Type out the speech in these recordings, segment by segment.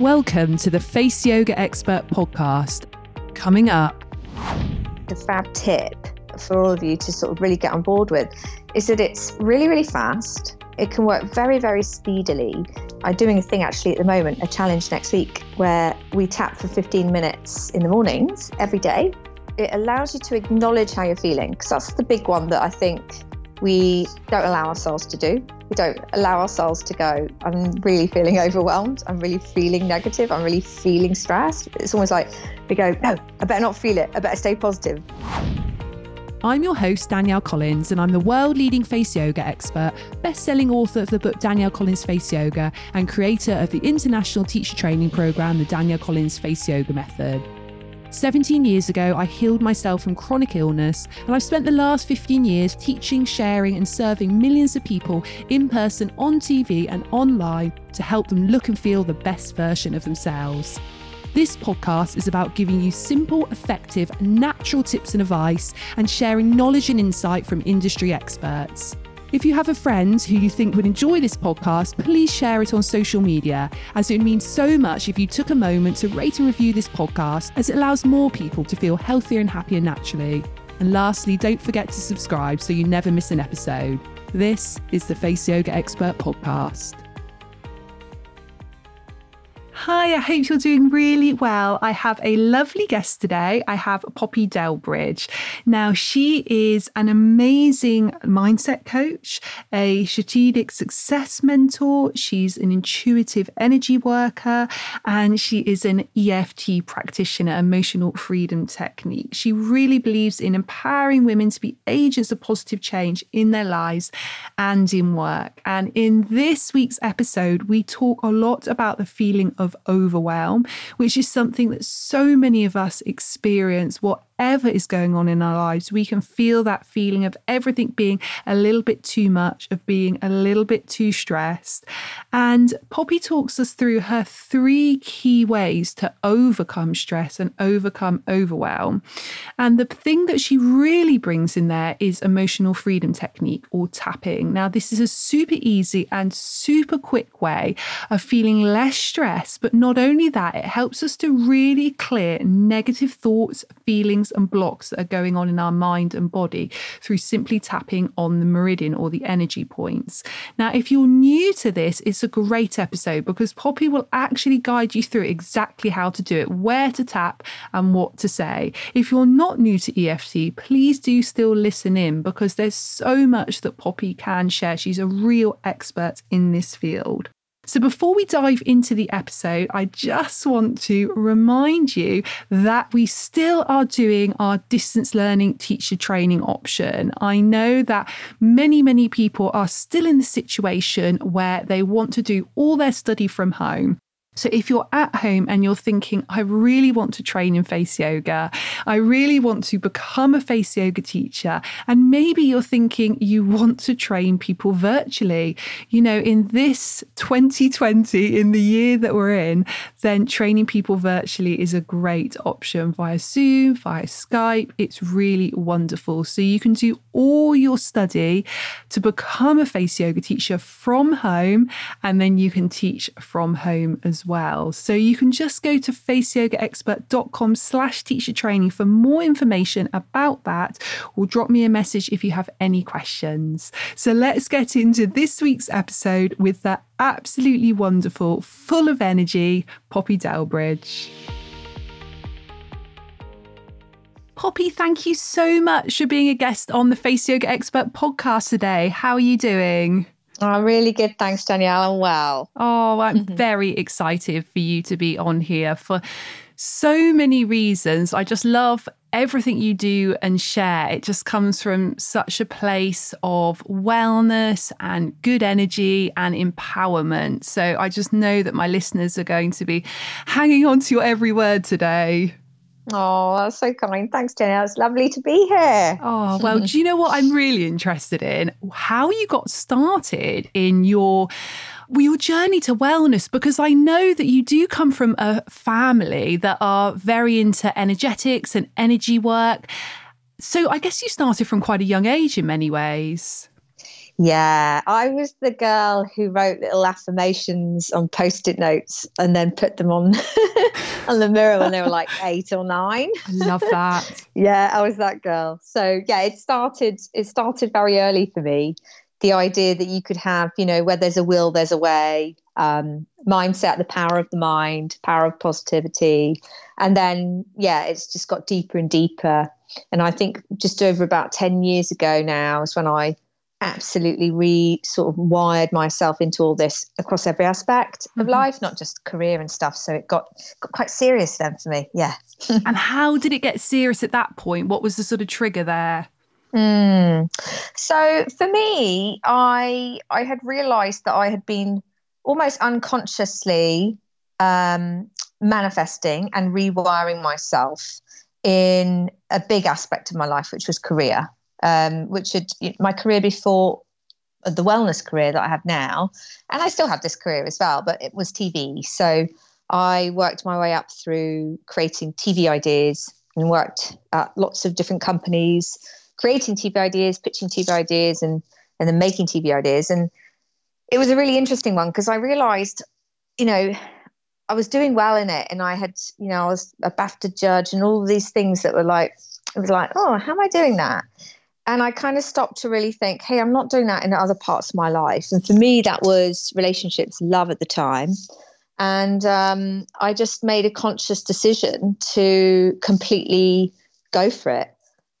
Welcome to the Face Yoga Expert podcast. Coming up, the fab tip for all of you to sort of really get on board with is that it's really, really fast. It can work very, very speedily. I'm doing a thing actually at the moment, a challenge next week, where we tap for 15 minutes in the mornings every day. It allows you to acknowledge how you're feeling, because that's the big one that I think we don't allow ourselves to do. We don't allow ourselves to go, I'm really feeling overwhelmed. I'm really feeling negative. I'm really feeling stressed. It's almost like we go, no, I better not feel it. I better stay positive. I'm your host, Danielle Collins, and I'm the world leading face yoga expert, best selling author of the book Danielle Collins Face Yoga, and creator of the international teacher training program, the Danielle Collins Face Yoga Method. 17 years ago, I healed myself from chronic illness, and I've spent the last 15 years teaching, sharing, and serving millions of people in person, on TV, and online to help them look and feel the best version of themselves. This podcast is about giving you simple, effective, natural tips and advice and sharing knowledge and insight from industry experts. If you have a friend who you think would enjoy this podcast, please share it on social media, as it would mean so much if you took a moment to rate and review this podcast, as it allows more people to feel healthier and happier naturally. And lastly, don't forget to subscribe so you never miss an episode. This is the Face Yoga Expert Podcast. Hi, I hope you're doing really well. I have a lovely guest today. I have Poppy Delbridge. Now, she is an amazing mindset coach, a strategic success mentor. She's an intuitive energy worker, and she is an EFT practitioner, emotional freedom technique. She really believes in empowering women to be agents of positive change in their lives and in work. And in this week's episode, we talk a lot about the feeling of overwhelm, which is something that so many of us experience, what whatever is going on in our lives, we can feel that feeling of everything being a little bit too much, of being a little bit too stressed. And Poppy talks us through her three key ways to overcome stress and overcome overwhelm. And the thing that she really brings in there is emotional freedom technique or tapping. Now, this is a super easy and super quick way of feeling less stress, but not only that, it helps us to really clear negative thoughts, feelings, and blocks that are going on in our mind and body through simply tapping on the meridian or the energy points. Now, if you're new to this, it's a great episode because Poppy will actually guide you through exactly how to do it, where to tap, and what to say. If you're not new to EFT, please do still listen in because there's so much that Poppy can share. She's a real expert in this field. So, before we dive into the episode, I just want to remind you that we still are doing our distance learning teacher training option. I know that many, many people are still in the situation where they want to do all their study from home. So if you're at home and you're thinking, I really want to train in face yoga, I really want to become a face yoga teacher, and maybe you're thinking you want to train people virtually, you know, in this 2020, in the year that we're in, then training people virtually is a great option via Zoom, via Skype. It's really wonderful. So you can do all your study to become a face yoga teacher from home, and then you can teach from home as well. So you can just go to faceyogaexpert.com slash teacher training for more information about that or drop me a message if you have any questions. So let's get into this week's episode with the absolutely wonderful, full of energy, Poppy Delbridge. Poppy, thank you so much for being a guest on the Face Yoga Expert podcast today. How are you doing? Oh, really good. Thanks, Danielle. I'm well. Oh, I'm very excited for you to be on here for so many reasons. I just love everything you do and share. It just comes from such a place of wellness and good energy and empowerment. So I just know that my listeners are going to be hanging on to your every word today. Oh, that's so kind. Thanks, Jenny. It's lovely to be here. Oh, well, do you know what I'm really interested in? How you got started in your your journey to wellness because I know that you do come from a family that are very into energetics and energy work. So I guess you started from quite a young age in many ways. Yeah, I was the girl who wrote little affirmations on post-it notes and then put them on on the mirror when they were like eight or nine. I love that. yeah, I was that girl. So yeah, it started it started very early for me. The idea that you could have, you know, where there's a will, there's a way. Um, mindset, the power of the mind, power of positivity, and then yeah, it's just got deeper and deeper. And I think just over about ten years ago now is when I absolutely re sort of wired myself into all this across every aspect of mm-hmm. life, not just career and stuff. So it got, got quite serious then for me. Yeah. and how did it get serious at that point? What was the sort of trigger there? Mm. So for me, I I had realised that I had been almost unconsciously um, manifesting and rewiring myself in a big aspect of my life, which was career um, which had my career before the wellness career that I have now, and I still have this career as well, but it was TV. So I worked my way up through creating TV ideas and worked at lots of different companies, creating TV ideas, pitching TV ideas, and and then making TV ideas. And it was a really interesting one because I realized, you know, I was doing well in it, and I had, you know, I was a BAFTA judge, and all these things that were like, it was like, oh, how am I doing that? And I kind of stopped to really think, hey, I'm not doing that in other parts of my life. And for me, that was relationships, love at the time. And um, I just made a conscious decision to completely go for it.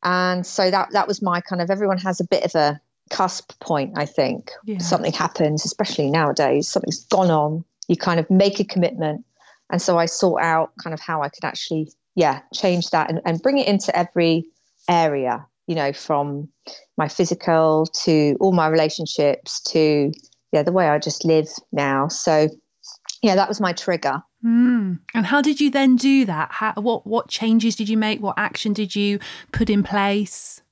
And so that that was my kind of everyone has a bit of a cusp point, I think. Yeah. Something happens, especially nowadays, something's gone on. You kind of make a commitment. And so I sought out kind of how I could actually, yeah, change that and, and bring it into every area you know, from my physical to all my relationships to yeah, the way I just live now. So yeah, that was my trigger. Mm. And how did you then do that? How, what what changes did you make? What action did you put in place?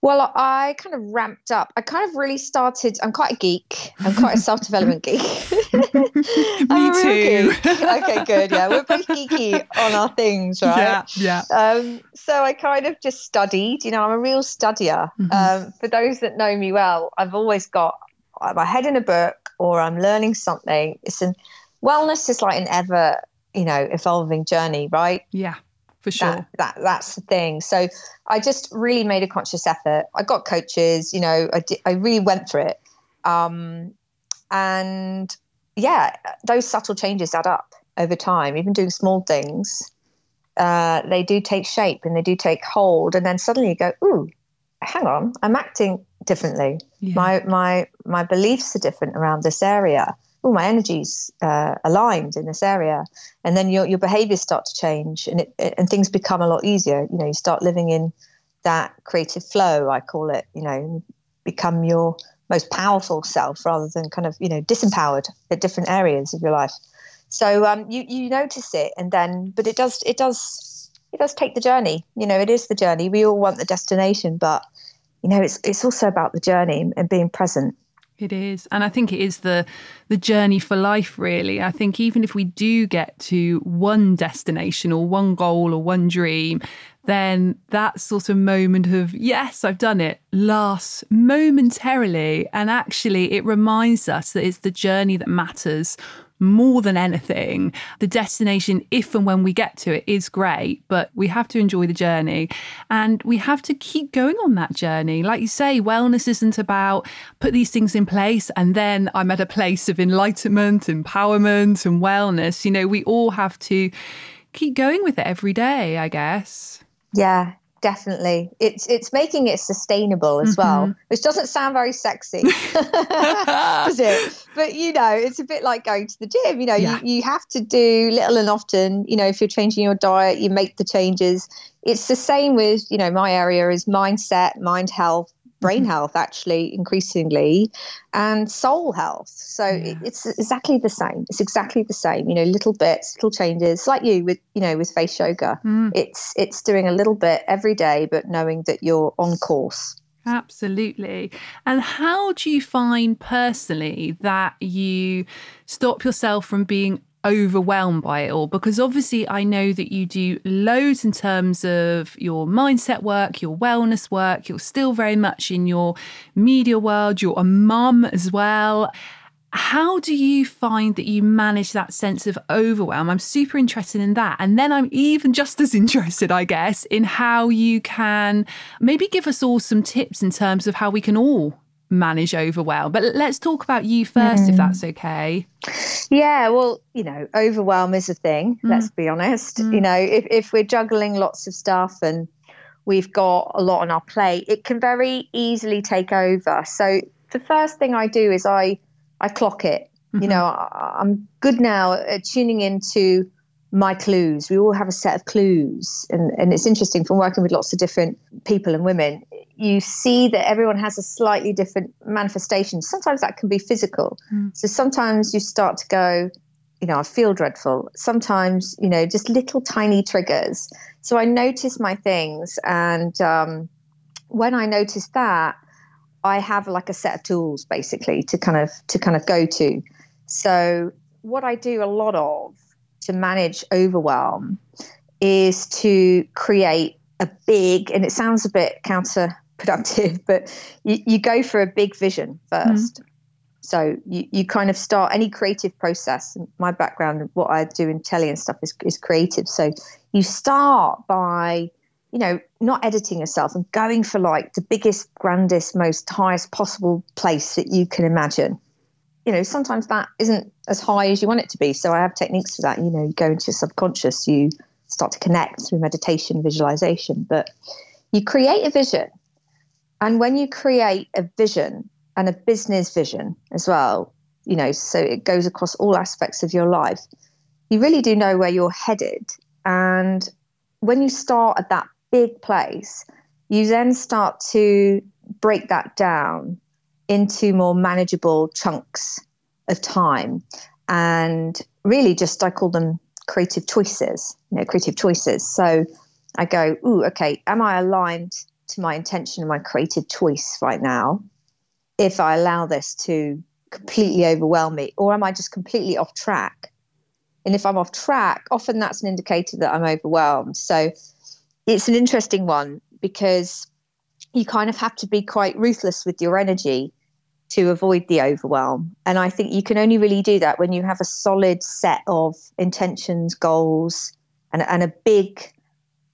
Well, I kind of ramped up. I kind of really started. I'm quite a geek. I'm quite a self development geek. Me too. okay, good. Yeah, we're both geeky on our things, right? Yeah, yeah. Um, so I kind of just studied. You know, I'm a real studier. Mm-hmm. Um, for those that know me well, I've always got my head in a book or I'm learning something. It's an wellness is like an ever, you know, evolving journey, right? Yeah for sure. That, that, that's the thing. So I just really made a conscious effort. I got coaches, you know, I, I really went for it. Um, and yeah, those subtle changes add up over time, even doing small things. Uh, they do take shape and they do take hold. And then suddenly you go, ooh, hang on, I'm acting differently. Yeah. My, my, my beliefs are different around this area oh, my energy's uh, aligned in this area, and then your your behaviors start to change, and it, it, and things become a lot easier. You know, you start living in that creative flow, I call it. You know, become your most powerful self rather than kind of you know disempowered at different areas of your life. So um, you you notice it, and then but it does it does it does take the journey. You know, it is the journey. We all want the destination, but you know, it's it's also about the journey and being present. It is. And I think it is the the journey for life really. I think even if we do get to one destination or one goal or one dream, then that sort of moment of yes, I've done it lasts momentarily and actually it reminds us that it's the journey that matters more than anything. The destination, if and when we get to it, is great, but we have to enjoy the journey and we have to keep going on that journey. Like you say, wellness isn't about put these things in place and then I'm at a place of enlightenment, empowerment, and wellness. You know, we all have to keep going with it every day, I guess. Yeah, definitely. It's it's making it sustainable as mm-hmm. well which doesn't sound very sexy. Does it? But you know it's a bit like going to the gym. You know yeah. you, you have to do little and often you know if you're changing your diet you make the changes. It's the same with you know my area is mindset mind health brain mm-hmm. health actually increasingly and soul health so yeah. it's exactly the same it's exactly the same you know little bits little changes like you with you know with face yoga mm. it's it's doing a little bit every day but knowing that you're on course Absolutely. And how do you find personally that you stop yourself from being overwhelmed by it all? Because obviously, I know that you do loads in terms of your mindset work, your wellness work. You're still very much in your media world. You're a mum as well. How do you find that you manage that sense of overwhelm? I'm super interested in that. And then I'm even just as interested, I guess, in how you can maybe give us all some tips in terms of how we can all manage overwhelm. But let's talk about you first, mm. if that's okay. Yeah, well, you know, overwhelm is a thing, mm. let's be honest. Mm. You know, if, if we're juggling lots of stuff and we've got a lot on our plate, it can very easily take over. So the first thing I do is I I clock it. Mm-hmm. You know, I, am good now at tuning into my clues. We all have a set of clues. And, and it's interesting from working with lots of different people and women, you see that everyone has a slightly different manifestation. Sometimes that can be physical. Mm. So sometimes you start to go, you know, I feel dreadful. Sometimes, you know, just little tiny triggers. So I notice my things. And um, when I notice that, I have like a set of tools basically to kind of to kind of go to. So what I do a lot of to manage overwhelm is to create a big and it sounds a bit counterproductive, but you, you go for a big vision 1st mm-hmm. So you, you kind of start any creative process. My background, what I do in telly and stuff is, is creative. So you start by you know, not editing yourself and going for like the biggest, grandest, most highest possible place that you can imagine. You know, sometimes that isn't as high as you want it to be. So I have techniques for that. You know, you go into your subconscious, you start to connect through meditation, visualization, but you create a vision. And when you create a vision and a business vision as well, you know, so it goes across all aspects of your life, you really do know where you're headed. And when you start at that big place, you then start to break that down into more manageable chunks of time. And really, just I call them creative choices, you know, creative choices. So I go, ooh, okay, am I aligned to my intention and my creative choice right now? If I allow this to completely overwhelm me, or am I just completely off track? And if I'm off track, often that's an indicator that I'm overwhelmed. So it's an interesting one because you kind of have to be quite ruthless with your energy to avoid the overwhelm. And I think you can only really do that when you have a solid set of intentions, goals, and, and a big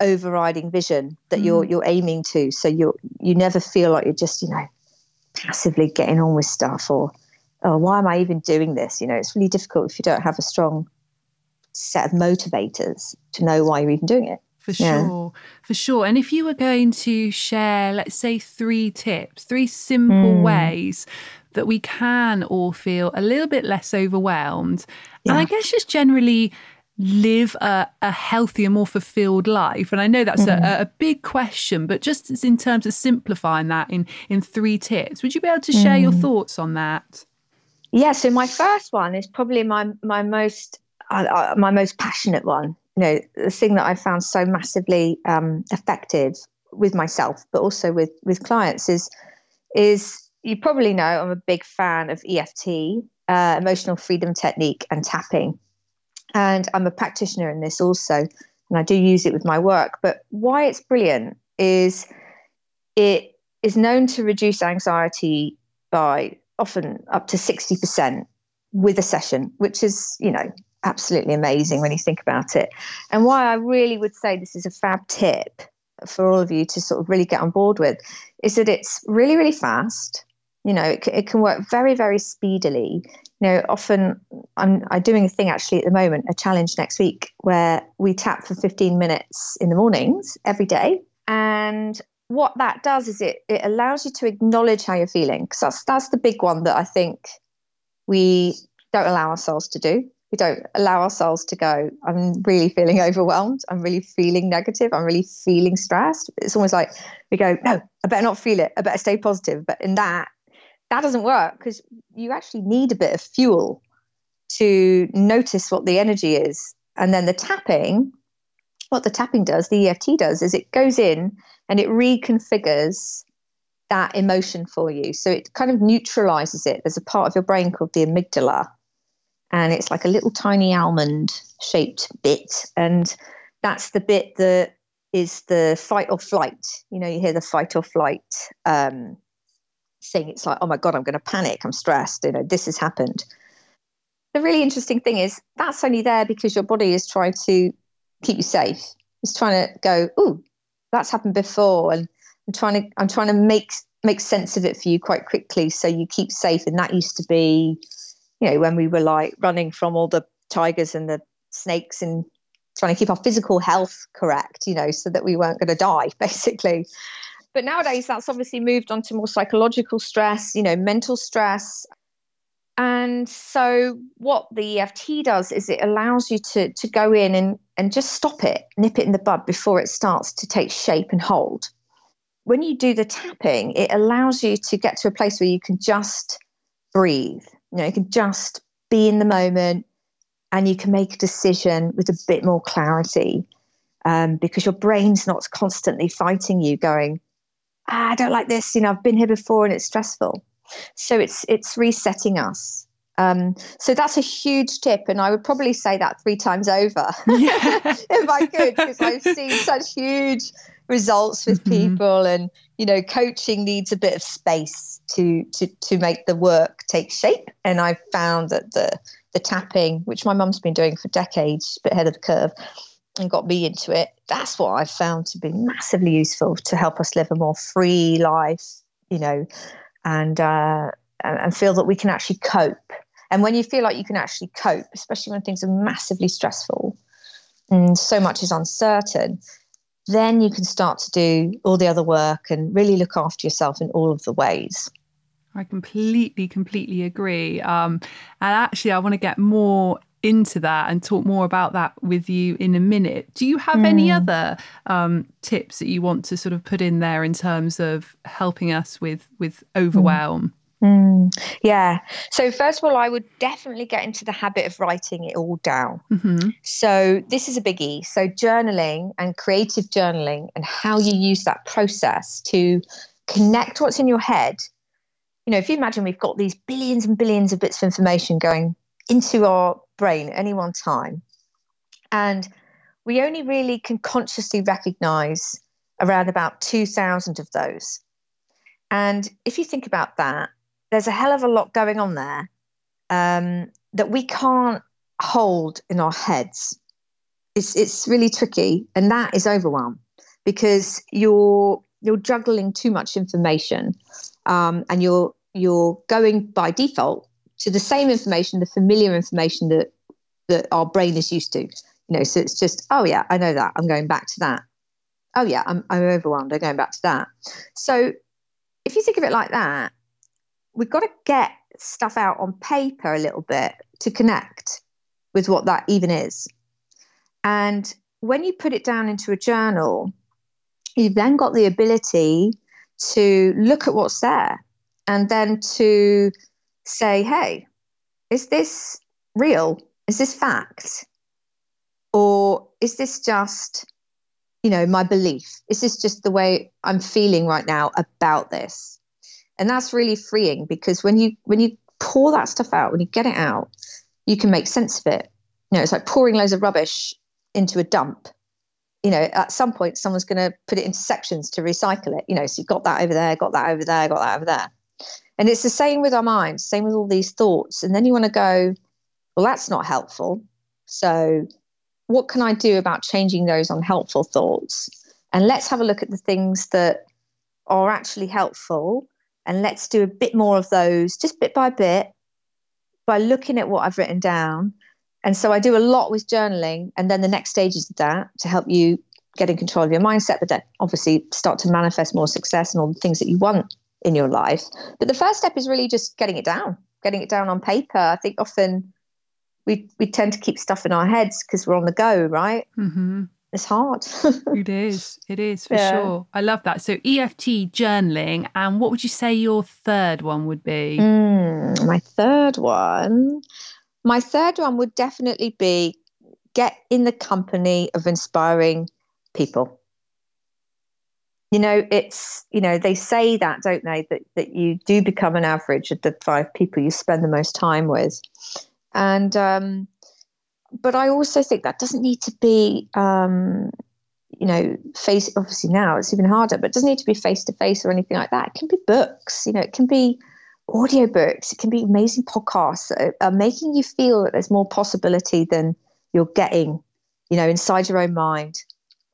overriding vision that mm. you're you're aiming to. So you you never feel like you're just, you know, passively getting on with stuff or oh, why am I even doing this? You know, it's really difficult if you don't have a strong set of motivators to know why you're even doing it for yeah. sure for sure and if you were going to share let's say three tips three simple mm. ways that we can all feel a little bit less overwhelmed yeah. and i guess just generally live a, a healthier more fulfilled life and i know that's mm. a, a, big question but just in terms of simplifying that in in three tips would you be able to share mm. your thoughts on that yeah so my first one is probably my my most uh, uh my most passionate one you know, the thing that I found so massively um, effective with myself, but also with with clients is is you probably know I'm a big fan of EFT, uh, emotional freedom technique, and tapping, and I'm a practitioner in this also, and I do use it with my work. But why it's brilliant is it is known to reduce anxiety by often up to 60% with a session, which is, you know, absolutely amazing when you think about it. And why I really would say this is a fab tip for all of you to sort of really get on board with is that it's really, really fast. You know, it, it can work very, very speedily. You know, often I'm, I'm doing a thing actually at the moment, a challenge next week where we tap for 15 minutes in the mornings every day. And what that does is it, it allows you to acknowledge how you're feeling. Because that's, that's the big one that I think we don't allow ourselves to do. We don't allow ourselves to go i'm really feeling overwhelmed. I'm really feeling negative. I'm really feeling stressed. It's almost like we go no i better not feel it. I better stay positive. But in that that doesn't work because you actually need a bit of fuel to notice what the energy is and then the tapping what the tapping does the eft does is it goes in and it reconfigures that emotion for you so it kind of neutralizes it there's a part of your brain called the amygdala and it's like a little tiny almond shaped bit. And that's the bit that is the fight or flight. You know, you hear the fight or flight um, thing. It's like, oh my God, I'm going to panic. I'm stressed. You know, this has happened. The really interesting thing is that's only there because your body is trying to keep you safe. It's trying to go, oh, that's happened before. And I'm trying to, I'm trying to make make sense of it for you quite quickly so you keep safe. And that used to be, you know, when we were like running from all the tigers and the snakes and trying to keep our physical health correct, you know, so that we weren't going to die, basically. But nowadays, that's obviously moved on to more psychological stress, you know, mental stress. And so, what the EFT does is it allows you to, to go in and, and just stop it, nip it in the bud before it starts to take shape and hold. When you do the tapping, it allows you to get to a place where you can just breathe. You know, you can just be in the moment, and you can make a decision with a bit more clarity um, because your brain's not constantly fighting you, going, ah, "I don't like this." You know, I've been here before and it's stressful. So it's it's resetting us. Um, so that's a huge tip, and I would probably say that three times over yeah. if I could, because I've seen such huge results with mm-hmm. people, and you know, coaching needs a bit of space to to to make the work take shape. And I've found that the the tapping, which my mum's been doing for decades, a bit ahead of the curve, and got me into it. That's what I've found to be massively useful to help us live a more free life, you know, and uh, and feel that we can actually cope. And when you feel like you can actually cope, especially when things are massively stressful and so much is uncertain, then you can start to do all the other work and really look after yourself in all of the ways. I completely, completely agree. Um, and actually, I want to get more into that and talk more about that with you in a minute. Do you have mm. any other um, tips that you want to sort of put in there in terms of helping us with with overwhelm? Mm. Mm. Yeah. So first of all, I would definitely get into the habit of writing it all down. Mm-hmm. So this is a biggie. So journaling and creative journaling and how you use that process to connect what's in your head you know, if you imagine we've got these billions and billions of bits of information going into our brain at any one time, and we only really can consciously recognize around about 2,000 of those. And if you think about that, there's a hell of a lot going on there um, that we can't hold in our heads. It's, it's really tricky, and that is overwhelm because you're you're juggling too much information um, and you're you're going by default to the same information, the familiar information that that our brain is used to. You know, so it's just, oh yeah, I know that. I'm going back to that. Oh yeah, I'm I'm overwhelmed. I'm going back to that. So if you think of it like that, we've got to get stuff out on paper a little bit to connect with what that even is. And when you put it down into a journal, you've then got the ability to look at what's there and then to say, hey, is this real? Is this fact? Or is this just, you know, my belief? Is this just the way I'm feeling right now about this? And that's really freeing because when you when you pour that stuff out, when you get it out, you can make sense of it. You know, it's like pouring loads of rubbish into a dump you know, at some point someone's going to put it into sections to recycle it. You know, so you've got that over there, got that over there, got that over there. And it's the same with our minds, same with all these thoughts. And then you want to go, well, that's not helpful. So, what can I do about changing those unhelpful thoughts? And let's have a look at the things that are actually helpful. And let's do a bit more of those, just bit by bit, by looking at what I've written down and so I do a lot with journaling. And then the next stages of that to help you get in control of your mindset, but then obviously start to manifest more success and all the things that you want in your life. But the first step is really just getting it down, getting it down on paper. I think often we we tend to keep stuff in our heads because we're on the go, right? Mm-hmm. It's hard. it is. It is for yeah. sure. I love that. So EFT journaling, and what would you say your third one would be? Mm, my third one. My third one would definitely be get in the company of inspiring people. You know, it's, you know, they say that, don't they, that, that you do become an average of the five people you spend the most time with. And um, but I also think that doesn't need to be um, you know, face obviously now it's even harder, but it doesn't need to be face to face or anything like that. It can be books, you know, it can be audiobooks, it can be amazing podcasts are making you feel that there's more possibility than you're getting, you know, inside your own mind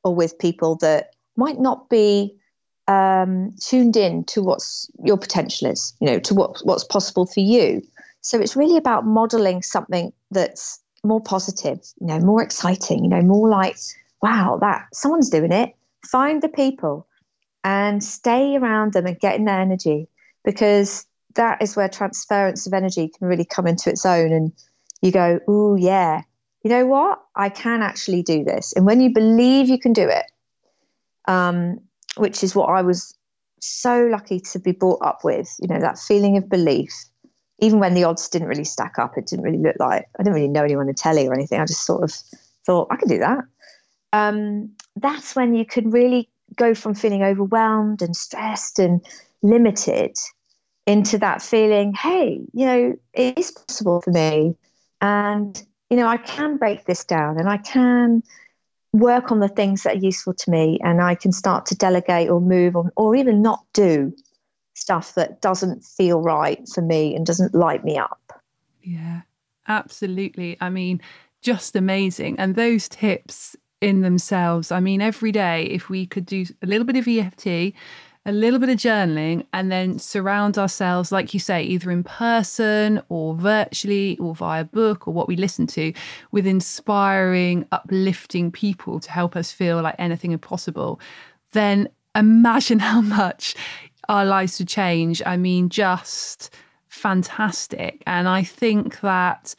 or with people that might not be um, tuned in to what's your potential is, you know, to what what's possible for you. So it's really about modeling something that's more positive, you know, more exciting, you know, more like wow, that someone's doing it. Find the people and stay around them and get in their energy because that is where transference of energy can really come into its own. And you go, oh, yeah, you know what? I can actually do this. And when you believe you can do it, um, which is what I was so lucky to be brought up with, you know, that feeling of belief, even when the odds didn't really stack up, it didn't really look like, I didn't really know anyone in telly or anything. I just sort of thought, I can do that um, that's when you can really go from feeling overwhelmed and stressed and limited into that feeling, hey, you know, it is possible for me. And, you know, I can break this down and I can work on the things that are useful to me and I can start to delegate or move on or even not do stuff that doesn't feel right for me and doesn't light me up. Yeah, absolutely. I mean, just amazing. And those tips in themselves. I mean, every day, if we could do a little bit of EFT, a little bit of journaling, and then surround ourselves, like you say, either in person or virtually or via book or what we listen to, with inspiring, uplifting people to help us feel like anything is possible, then imagine how much our lives would change. I mean, just fantastic. And I think that,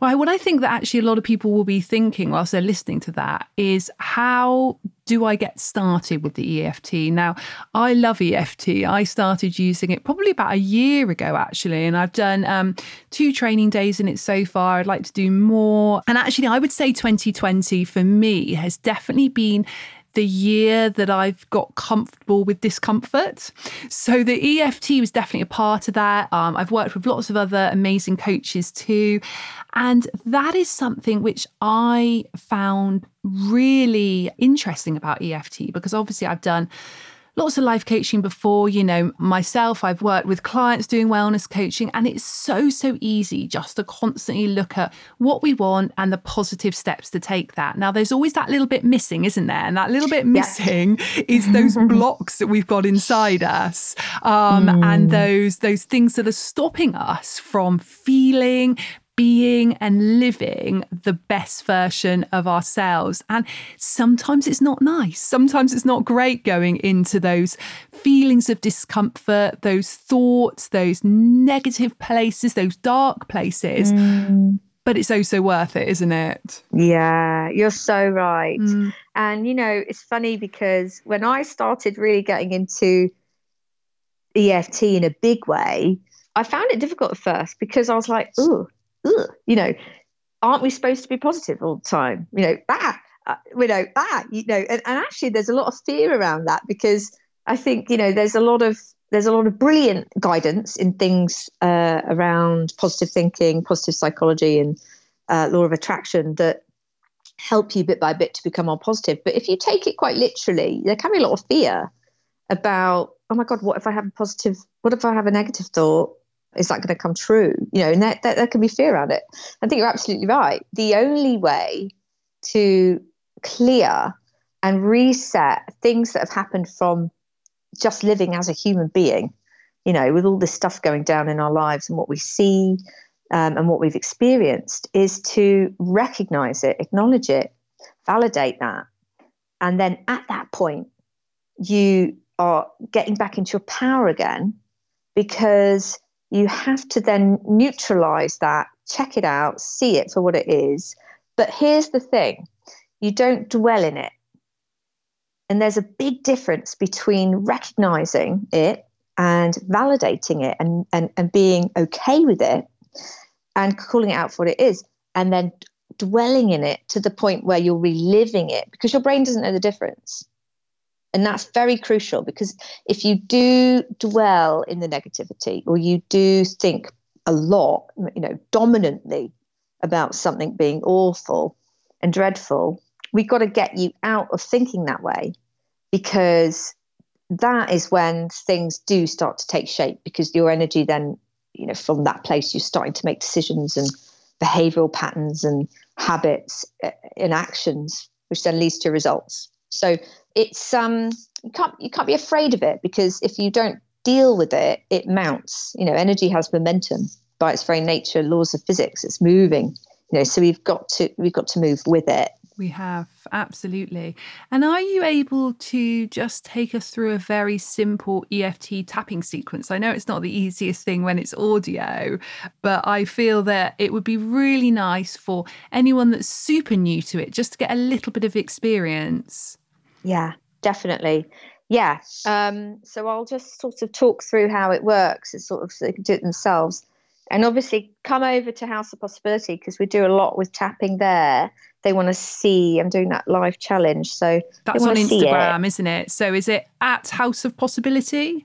well, what I think that actually a lot of people will be thinking whilst they're listening to that is how do I get started with the EFT? Now, I love EFT. I started using it probably about a year ago, actually, and I've done um, two training days in it so far. I'd like to do more. And actually, I would say 2020 for me has definitely been the year that I've got comfortable with discomfort. So the EFT was definitely a part of that. Um, I've worked with lots of other amazing coaches too. And that is something which I found really interesting about EFT because obviously I've done lots of life coaching before. You know, myself, I've worked with clients doing wellness coaching, and it's so, so easy just to constantly look at what we want and the positive steps to take that. Now, there's always that little bit missing, isn't there? And that little bit missing is those blocks that we've got inside us um, mm. and those, those things that are stopping us from feeling, being and living the best version of ourselves. And sometimes it's not nice. Sometimes it's not great going into those feelings of discomfort, those thoughts, those negative places, those dark places. Mm. But it's oh so worth it, isn't it? Yeah, you're so right. Mm. And, you know, it's funny because when I started really getting into EFT in a big way, I found it difficult at first because I was like, oh, ugh, you know, aren't we supposed to be positive all the time? You know, ah, you know, ah, you know, and, and actually there's a lot of fear around that because I think, you know, there's a lot of there's a lot of brilliant guidance in things uh, around positive thinking, positive psychology, and uh, law of attraction that help you bit by bit to become more positive. But if you take it quite literally, there can be a lot of fear about, oh my God, what if I have a positive, what if I have a negative thought? Is that going to come true? You know, and that, that, there can be fear around it. I think you're absolutely right. The only way to clear and reset things that have happened from just living as a human being, you know, with all this stuff going down in our lives and what we see um, and what we've experienced, is to recognize it, acknowledge it, validate that. And then at that point, you are getting back into your power again because you have to then neutralize that, check it out, see it for what it is. But here's the thing you don't dwell in it. And there's a big difference between recognizing it and validating it and, and, and being okay with it and calling it out for what it is, and then dwelling in it to the point where you're reliving it because your brain doesn't know the difference. And that's very crucial because if you do dwell in the negativity or you do think a lot, you know, dominantly about something being awful and dreadful, we've got to get you out of thinking that way because that is when things do start to take shape because your energy then, you know, from that place, you're starting to make decisions and behavioral patterns and habits and uh, actions, which then leads to results. So it's um you can't you can't be afraid of it because if you don't deal with it, it mounts. You know, energy has momentum by its very nature, laws of physics. It's moving. You know, so we've got to we've got to move with it. We have, absolutely. And are you able to just take us through a very simple EFT tapping sequence? I know it's not the easiest thing when it's audio, but I feel that it would be really nice for anyone that's super new to it just to get a little bit of experience. Yeah, definitely. Yeah. Um, so I'll just sort of talk through how it works. It's sort of so they can do it themselves. And obviously, come over to House of Possibility because we do a lot with tapping there they want to see I'm doing that live challenge. So that's on Instagram, isn't it? So is it at House of Possibility?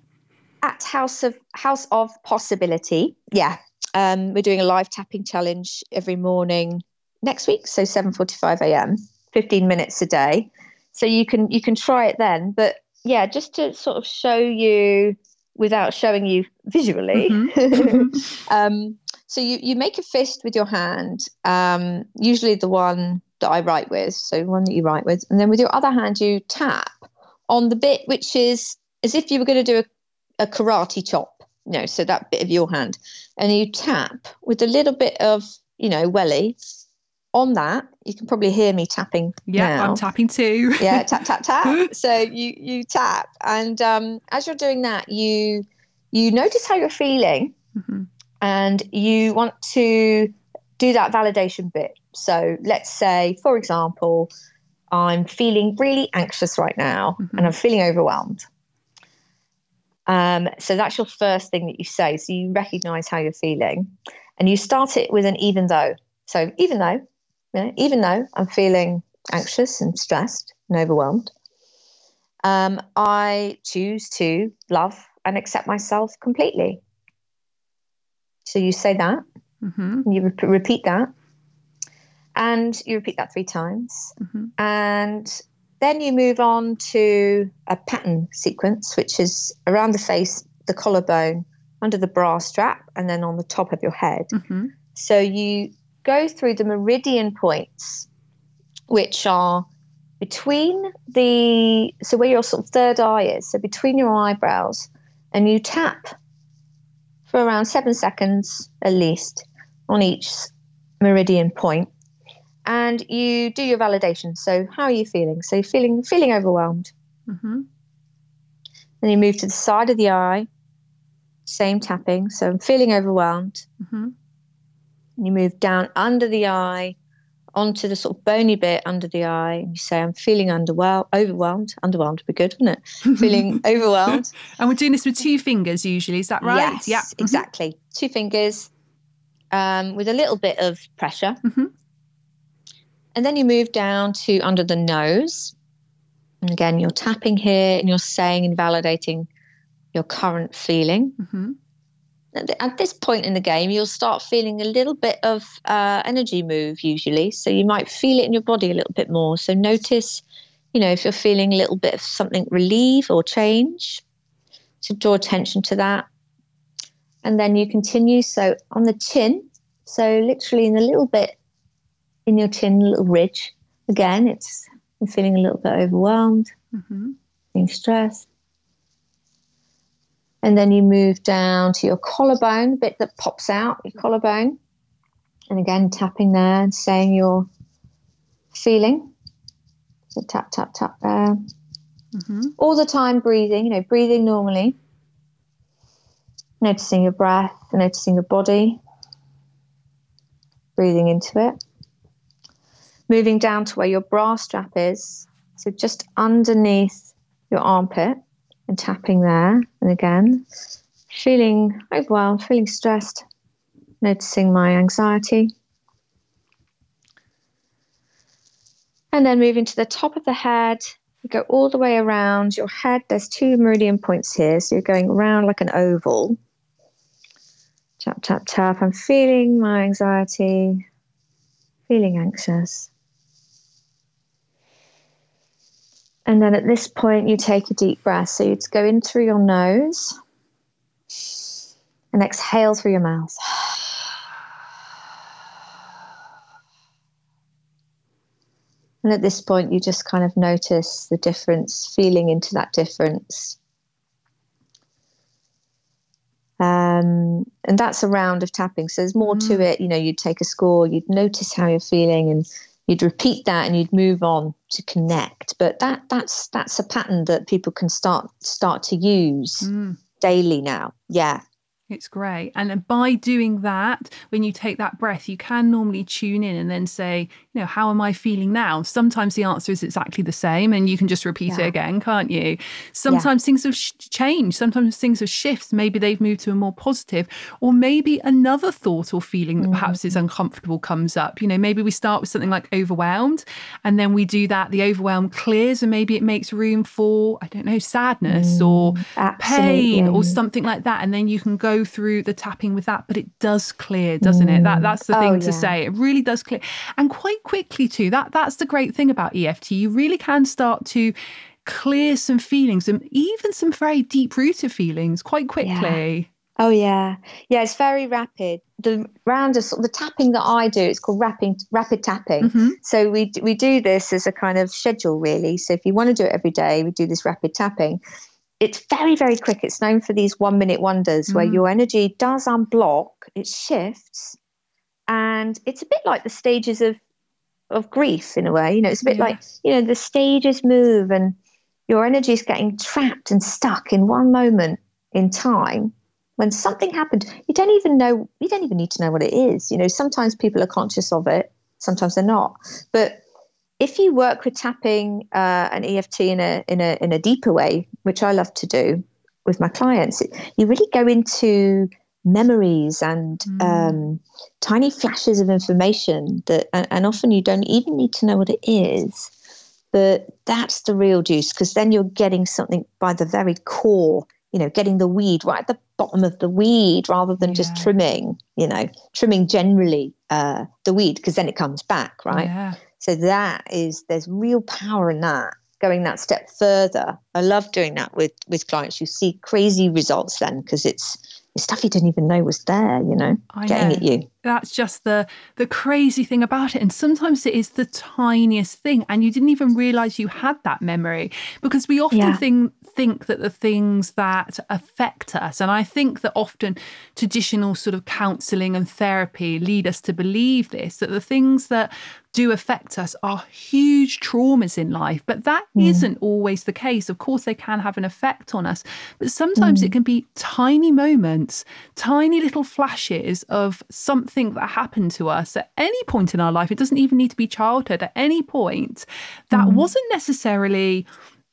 At House of House of Possibility, yeah. Um, we're doing a live tapping challenge every morning next week, so 7:45 a.m. 15 minutes a day. So you can you can try it then. But yeah, just to sort of show you without showing you visually. Mm-hmm. um, so you, you make a fist with your hand, um, usually the one that I write with, so one that you write with, and then with your other hand you tap on the bit which is as if you were going to do a, a karate chop, you know, so that bit of your hand, and you tap with a little bit of you know welly on that. You can probably hear me tapping. Yeah, now. I'm tapping too. yeah, tap tap tap. so you you tap, and um, as you're doing that, you you notice how you're feeling. Mm-hmm and you want to do that validation bit. So let's say, for example, I'm feeling really anxious right now mm-hmm. and I'm feeling overwhelmed. Um, so that's your first thing that you say. So you recognize how you're feeling and you start it with an even though. So even though, you know, even though I'm feeling anxious and stressed and overwhelmed, um, I choose to love and accept myself completely. So you say that, mm-hmm. you re- repeat that, and you repeat that three times. Mm-hmm. And then you move on to a pattern sequence, which is around the face, the collarbone, under the bra strap, and then on the top of your head. Mm-hmm. So you go through the meridian points, which are between the so where your sort of third eye is, so between your eyebrows, and you tap for around seven seconds at least on each meridian point and you do your validation so how are you feeling so you're feeling feeling overwhelmed mm-hmm. then you move to the side of the eye same tapping so i'm feeling overwhelmed mm-hmm. You move down under the eye onto the sort of bony bit under the eye and you say, I'm feeling underwhelmed, overwhelmed. Underwhelmed would be good, wouldn't it? feeling overwhelmed. And we're doing this with two fingers usually, is that right? Yes, yeah. Mm-hmm. exactly. Two fingers um, with a little bit of pressure. Mm-hmm. And then you move down to under the nose. And again, you're tapping here and you're saying and validating your current feeling. Mm-hmm at this point in the game, you'll start feeling a little bit of uh, energy move usually. So you might feel it in your body a little bit more. So notice, you know, if you're feeling a little bit of something relieve or change, to draw attention to that. And then you continue. So on the chin, so literally in a little bit in your chin, a little ridge. Again, it's I'm feeling a little bit overwhelmed, mm-hmm. being stressed. And then you move down to your collarbone, the bit that pops out, your collarbone. And again, tapping there and saying your feeling. So tap, tap, tap there. Mm-hmm. All the time breathing, you know, breathing normally. Noticing your breath, noticing your body. Breathing into it. Moving down to where your bra strap is. So just underneath your armpit and tapping there. And again, feeling overwhelmed, feeling stressed, noticing my anxiety. And then moving to the top of the head, you go all the way around your head. There's two meridian points here, so you're going around like an oval. Tap, tap, tap. I'm feeling my anxiety, feeling anxious. And then at this point, you take a deep breath. So you'd go in through your nose and exhale through your mouth. And at this point, you just kind of notice the difference, feeling into that difference. Um, and that's a round of tapping. So there's more mm. to it. You know, you'd take a score, you'd notice how you're feeling, and you'd repeat that, and you'd move on to connect. But that that's that's a pattern that people can start start to use mm. daily now. Yeah. It's great. And by doing that, when you take that breath, you can normally tune in and then say, you know, how am I feeling now? Sometimes the answer is exactly the same and you can just repeat yeah. it again, can't you? Sometimes yeah. things have sh- changed. Sometimes things have shifted. Maybe they've moved to a more positive, or maybe another thought or feeling that perhaps mm-hmm. is uncomfortable comes up. You know, maybe we start with something like overwhelmed and then we do that, the overwhelm clears and maybe it makes room for, I don't know, sadness mm, or absolutely. pain or something like that. And then you can go through the tapping with that, but it does clear, doesn't mm. it? That that's the thing oh, to yeah. say. It really does clear. And quite quickly too. That that's the great thing about EFT. You really can start to clear some feelings and even some very deep rooted feelings quite quickly. Yeah. Oh yeah, yeah. It's very rapid. The round of, the tapping that I do, it's called rapid rapid tapping. Mm-hmm. So we we do this as a kind of schedule, really. So if you want to do it every day, we do this rapid tapping it's very, very quick. It's known for these one minute wonders mm. where your energy does unblock, it shifts, and it's a bit like the stages of of grief in a way. You know, it's a bit yeah. like, you know, the stages move and your energy is getting trapped and stuck in one moment in time when something happened. You don't even know, you don't even need to know what it is. You know, sometimes people are conscious of it, sometimes they're not. But if you work with tapping uh, an EFT in a in a in a deeper way, which I love to do with my clients, you really go into memories and mm. um, tiny flashes of information that, and, and often you don't even need to know what it is. But that's the real juice because then you're getting something by the very core, you know, getting the weed right at the bottom of the weed rather than yeah. just trimming, you know, trimming generally uh, the weed because then it comes back, right? Yeah. So that is there's real power in that. Going that step further, I love doing that with with clients. You see crazy results then because it's it's stuff you didn't even know was there. You know, I getting know. at you. That's just the the crazy thing about it. And sometimes it is the tiniest thing, and you didn't even realize you had that memory because we often yeah. think think that the things that affect us, and I think that often traditional sort of counselling and therapy lead us to believe this that the things that do affect us are huge traumas in life, but that mm. not always the case. Of course, they can have an effect on us, but sometimes mm. it can be tiny moments, tiny little flashes of something that happened to us at any point in our life. It doesn't even need to be childhood, at any point that mm. wasn't necessarily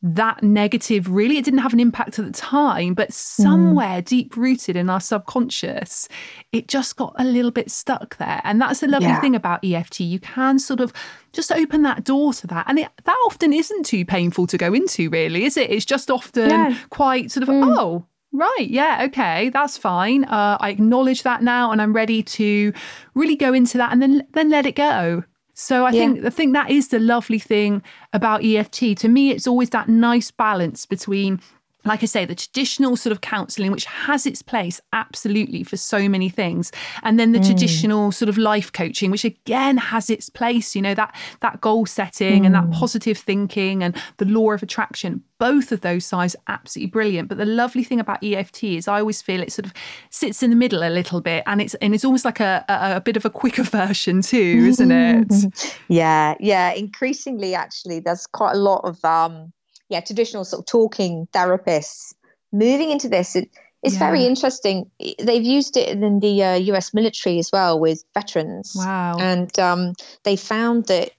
that negative really it didn't have an impact at the time but somewhere mm. deep rooted in our subconscious it just got a little bit stuck there and that's the lovely yeah. thing about EFT you can sort of just open that door to that and it, that often isn't too painful to go into really is it it's just often quite sort of mm. oh Right. Yeah. Okay. That's fine. Uh, I acknowledge that now, and I'm ready to really go into that, and then then let it go. So I yeah. think I think that is the lovely thing about EFT. To me, it's always that nice balance between like I say, the traditional sort of counselling, which has its place absolutely for so many things, and then the mm. traditional sort of life coaching, which again has its place. You know that that goal setting mm. and that mm. positive thinking and the law of attraction. Both of those sides absolutely brilliant. But the lovely thing about EFT is I always feel it sort of sits in the middle a little bit, and it's and it's almost like a, a, a bit of a quicker version too, isn't it? yeah, yeah. Increasingly, actually, there's quite a lot of um yeah, traditional sort of talking therapists moving into this. It, it's yeah. very interesting. They've used it in the uh, US military as well with veterans. Wow. And um, they found that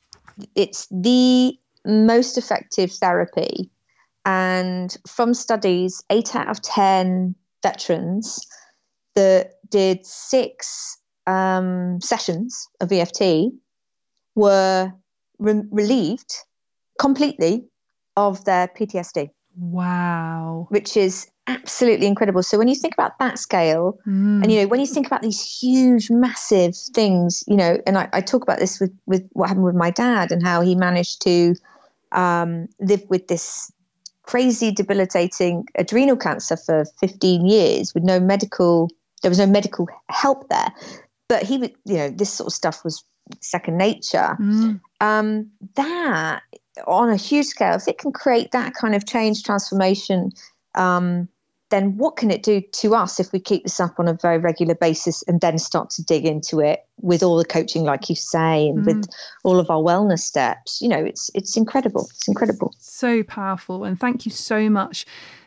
it's the most effective therapy. And from studies, eight out of 10 veterans that did six um, sessions of EFT were re- relieved completely of their PTSD. Wow. Which is absolutely incredible. So when you think about that scale, Mm. and you know, when you think about these huge, massive things, you know, and I, I talk about this with with what happened with my dad and how he managed to um, live with this crazy, debilitating adrenal cancer for 15 years with no medical. There was no medical help there, but he would, you know, this sort of stuff was second nature. Mm. Um, that on a huge scale, if it can create that kind of change, transformation, um, then what can it do to us if we keep this up on a very regular basis and then start to dig into it with all the coaching, like you say, and with all of our wellness steps? You know, it's it's incredible. It's incredible. So powerful. And thank you so much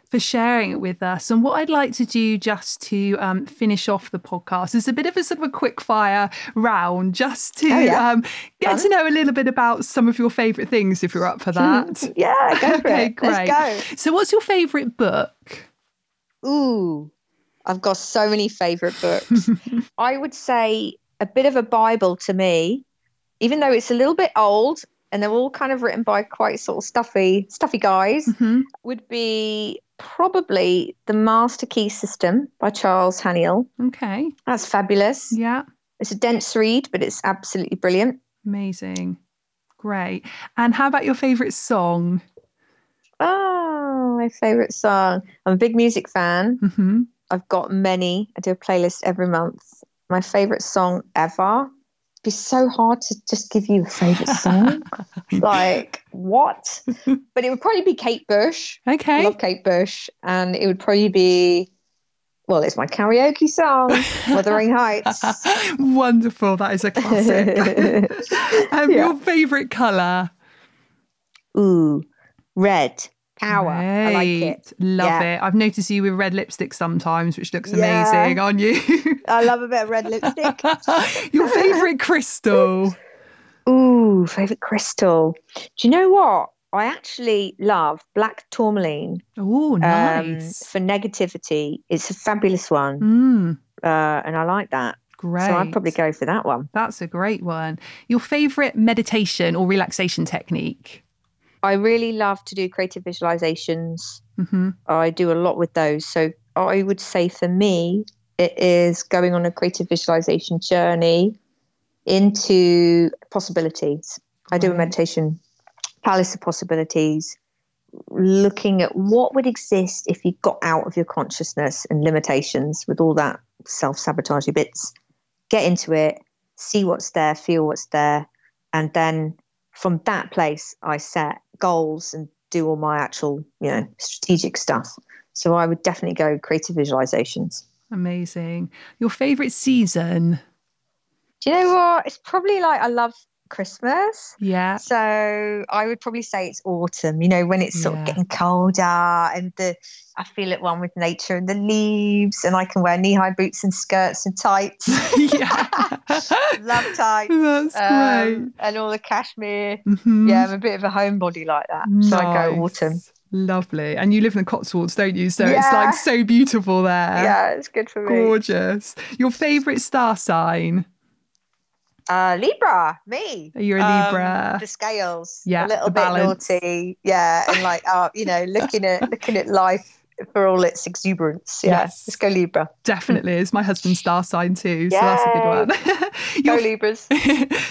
for sharing it with us. And what I'd like to do just to um, finish off the podcast is a bit of a sort of a quick fire round, just to Oh, yeah. um, get Fun. to know a little bit about some of your favourite things if you're up for that. yeah, go for Okay, it. great. Let's So, what's your favourite book? go. Ooh, I've got so many favorite books. I would say a bit of a Bible to me, even though it's a little bit old and they're all kind of written by quite sort of stuffy, stuffy guys, Mhm. would be probably The Master Key System by Charles Haanel. Okay. That's fabulous. Yeah. It's a dense read, but it's absolutely brilliant. Amazing. Great. And how about your favourite song? Oh, my favorite song. I'm a big music fan. hmm I've got many. I do a playlist every month. My favorite song ever. Be so hard to just give you a favorite song. like what? But it would probably be Kate Bush. I Okay. love Kate Bush, and it would probably be. Well, it's my karaoke song, Wuthering Heights. Wonderful. That is a classic. um, Yeah. Your favourite colour? Ooh, red power. I like it. Love Yeah. it. I've noticed you with red lipstick sometimes, which looks Yeah. amazing on you. I love a bit of red lipstick. Your favourite crystal? Ooh, favorite crystal. Do you know what? I actually love black tourmaline Oh, um, nice. for negativity. It's a fabulous one, Mm, uh, and I like that. great. So I'd probably go for that one. That's a great one. Your favourite meditation or relaxation technique? I really love to do creative visualizations. hmm I do a lot with those. So I would say for me, it is going on a creative visualization journey into possibilities. I do a meditation, palace of possibilities, looking at what would exist if you got out of your consciousness and limitations with all that self sabotaging bits. Get into it, see what's there, feel what's there, and then from that place, I set goals and do all my actual, you know, strategic stuff. So I would definitely go creative visualizations. Amazing. Your favourite season? Do you know what? It's probably like I love Christmas. Yeah. So I would probably say it's autumn, you know, when it's sort Yeah. of getting colder and the I feel at one with nature and the leaves and I can wear knee-high boots and skirts and tights. yeah. love tights. That's great. Um, and all the cashmere. Mhm. Yeah, I'm a bit of a homebody like that. So I go autumn. Lovely. And you live in the Cotswolds, don't you? So it's like so beautiful there. yeah, it's good for me. Gorgeous. Your favourite star sign? Uh, Libra, me. You're a Um, Libra. the scales, Yeah, a little bit balance. naughty, yeah, and like, uh, you know, looking at looking at life for all its exuberance. Yeah, Yes. let's go Libra. Definitely is my husband's star sign too. So that's a good one. Go your, Libras.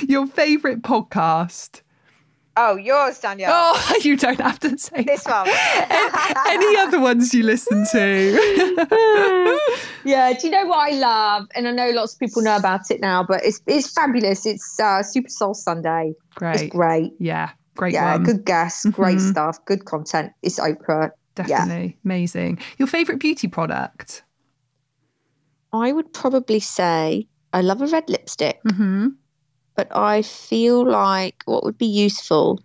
your favourite podcast? Oh, yours, Danielle. Oh, you don't have to say This one. Any other ones you listen to? yeah, do you know what I love? And I know lots of people know about it now, but it's it's fabulous. It's uh, Super Soul Sunday. great. It's great. Yeah, great yeah, one. good guests, great Mhm. stuff, good content. It's Oprah. Definitely. Amazing. Your favourite beauty product? I would probably say I love a red lipstick. hmm but I feel like what would be useful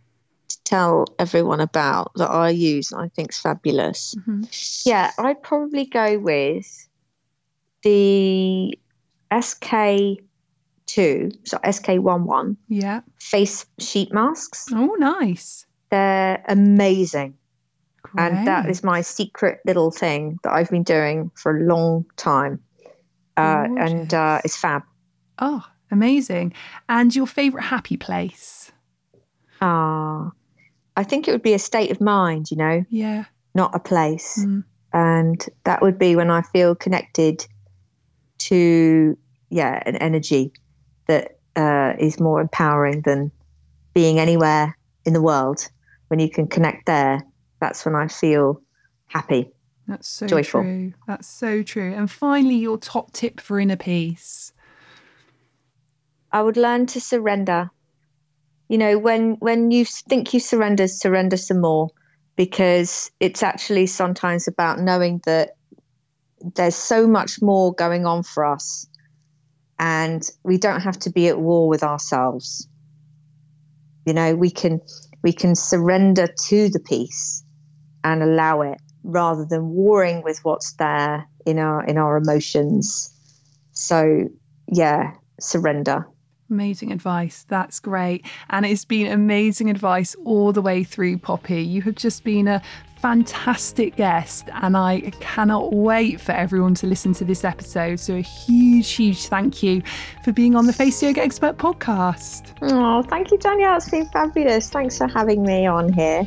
to tell everyone about that I use and I think is fabulous. hmm Yeah, I'd probably go with the SK-II, so SK11 Yeah. face sheet masks. Oh, nice. They're amazing. And that is my secret little thing that I've been doing for a long time. Uh, and uh, it's fab. Oh, amazing. And your favourite happy place? Ah, I think it would be a state of mind, you know, Yeah. not a place. Mm. And that would be when I feel connected to, yeah, an energy that uh, is more empowering than being anywhere in the world. When you can connect there, that's when I feel happy. That's so joyful. true. That's so true. And finally, your top tip for inner peace. I would learn to surrender. You know, when when you think you surrender, surrender some more, because it's actually sometimes about knowing that there's so much more going on for us, and we don't have to be at war with ourselves. You know, we can we can surrender to the peace and allow it rather than warring with what's there in our in our emotions. So yeah, surrender. Amazing advice. That's great. And it's been amazing advice all the way through, Poppy. You have just been a fantastic guest, and I cannot wait for everyone to listen to this episode. So, a huge, huge thank you for being on the Face Yoga Expert podcast. Oh, thank you, Danielle. It's been fabulous. Thanks for having me on here.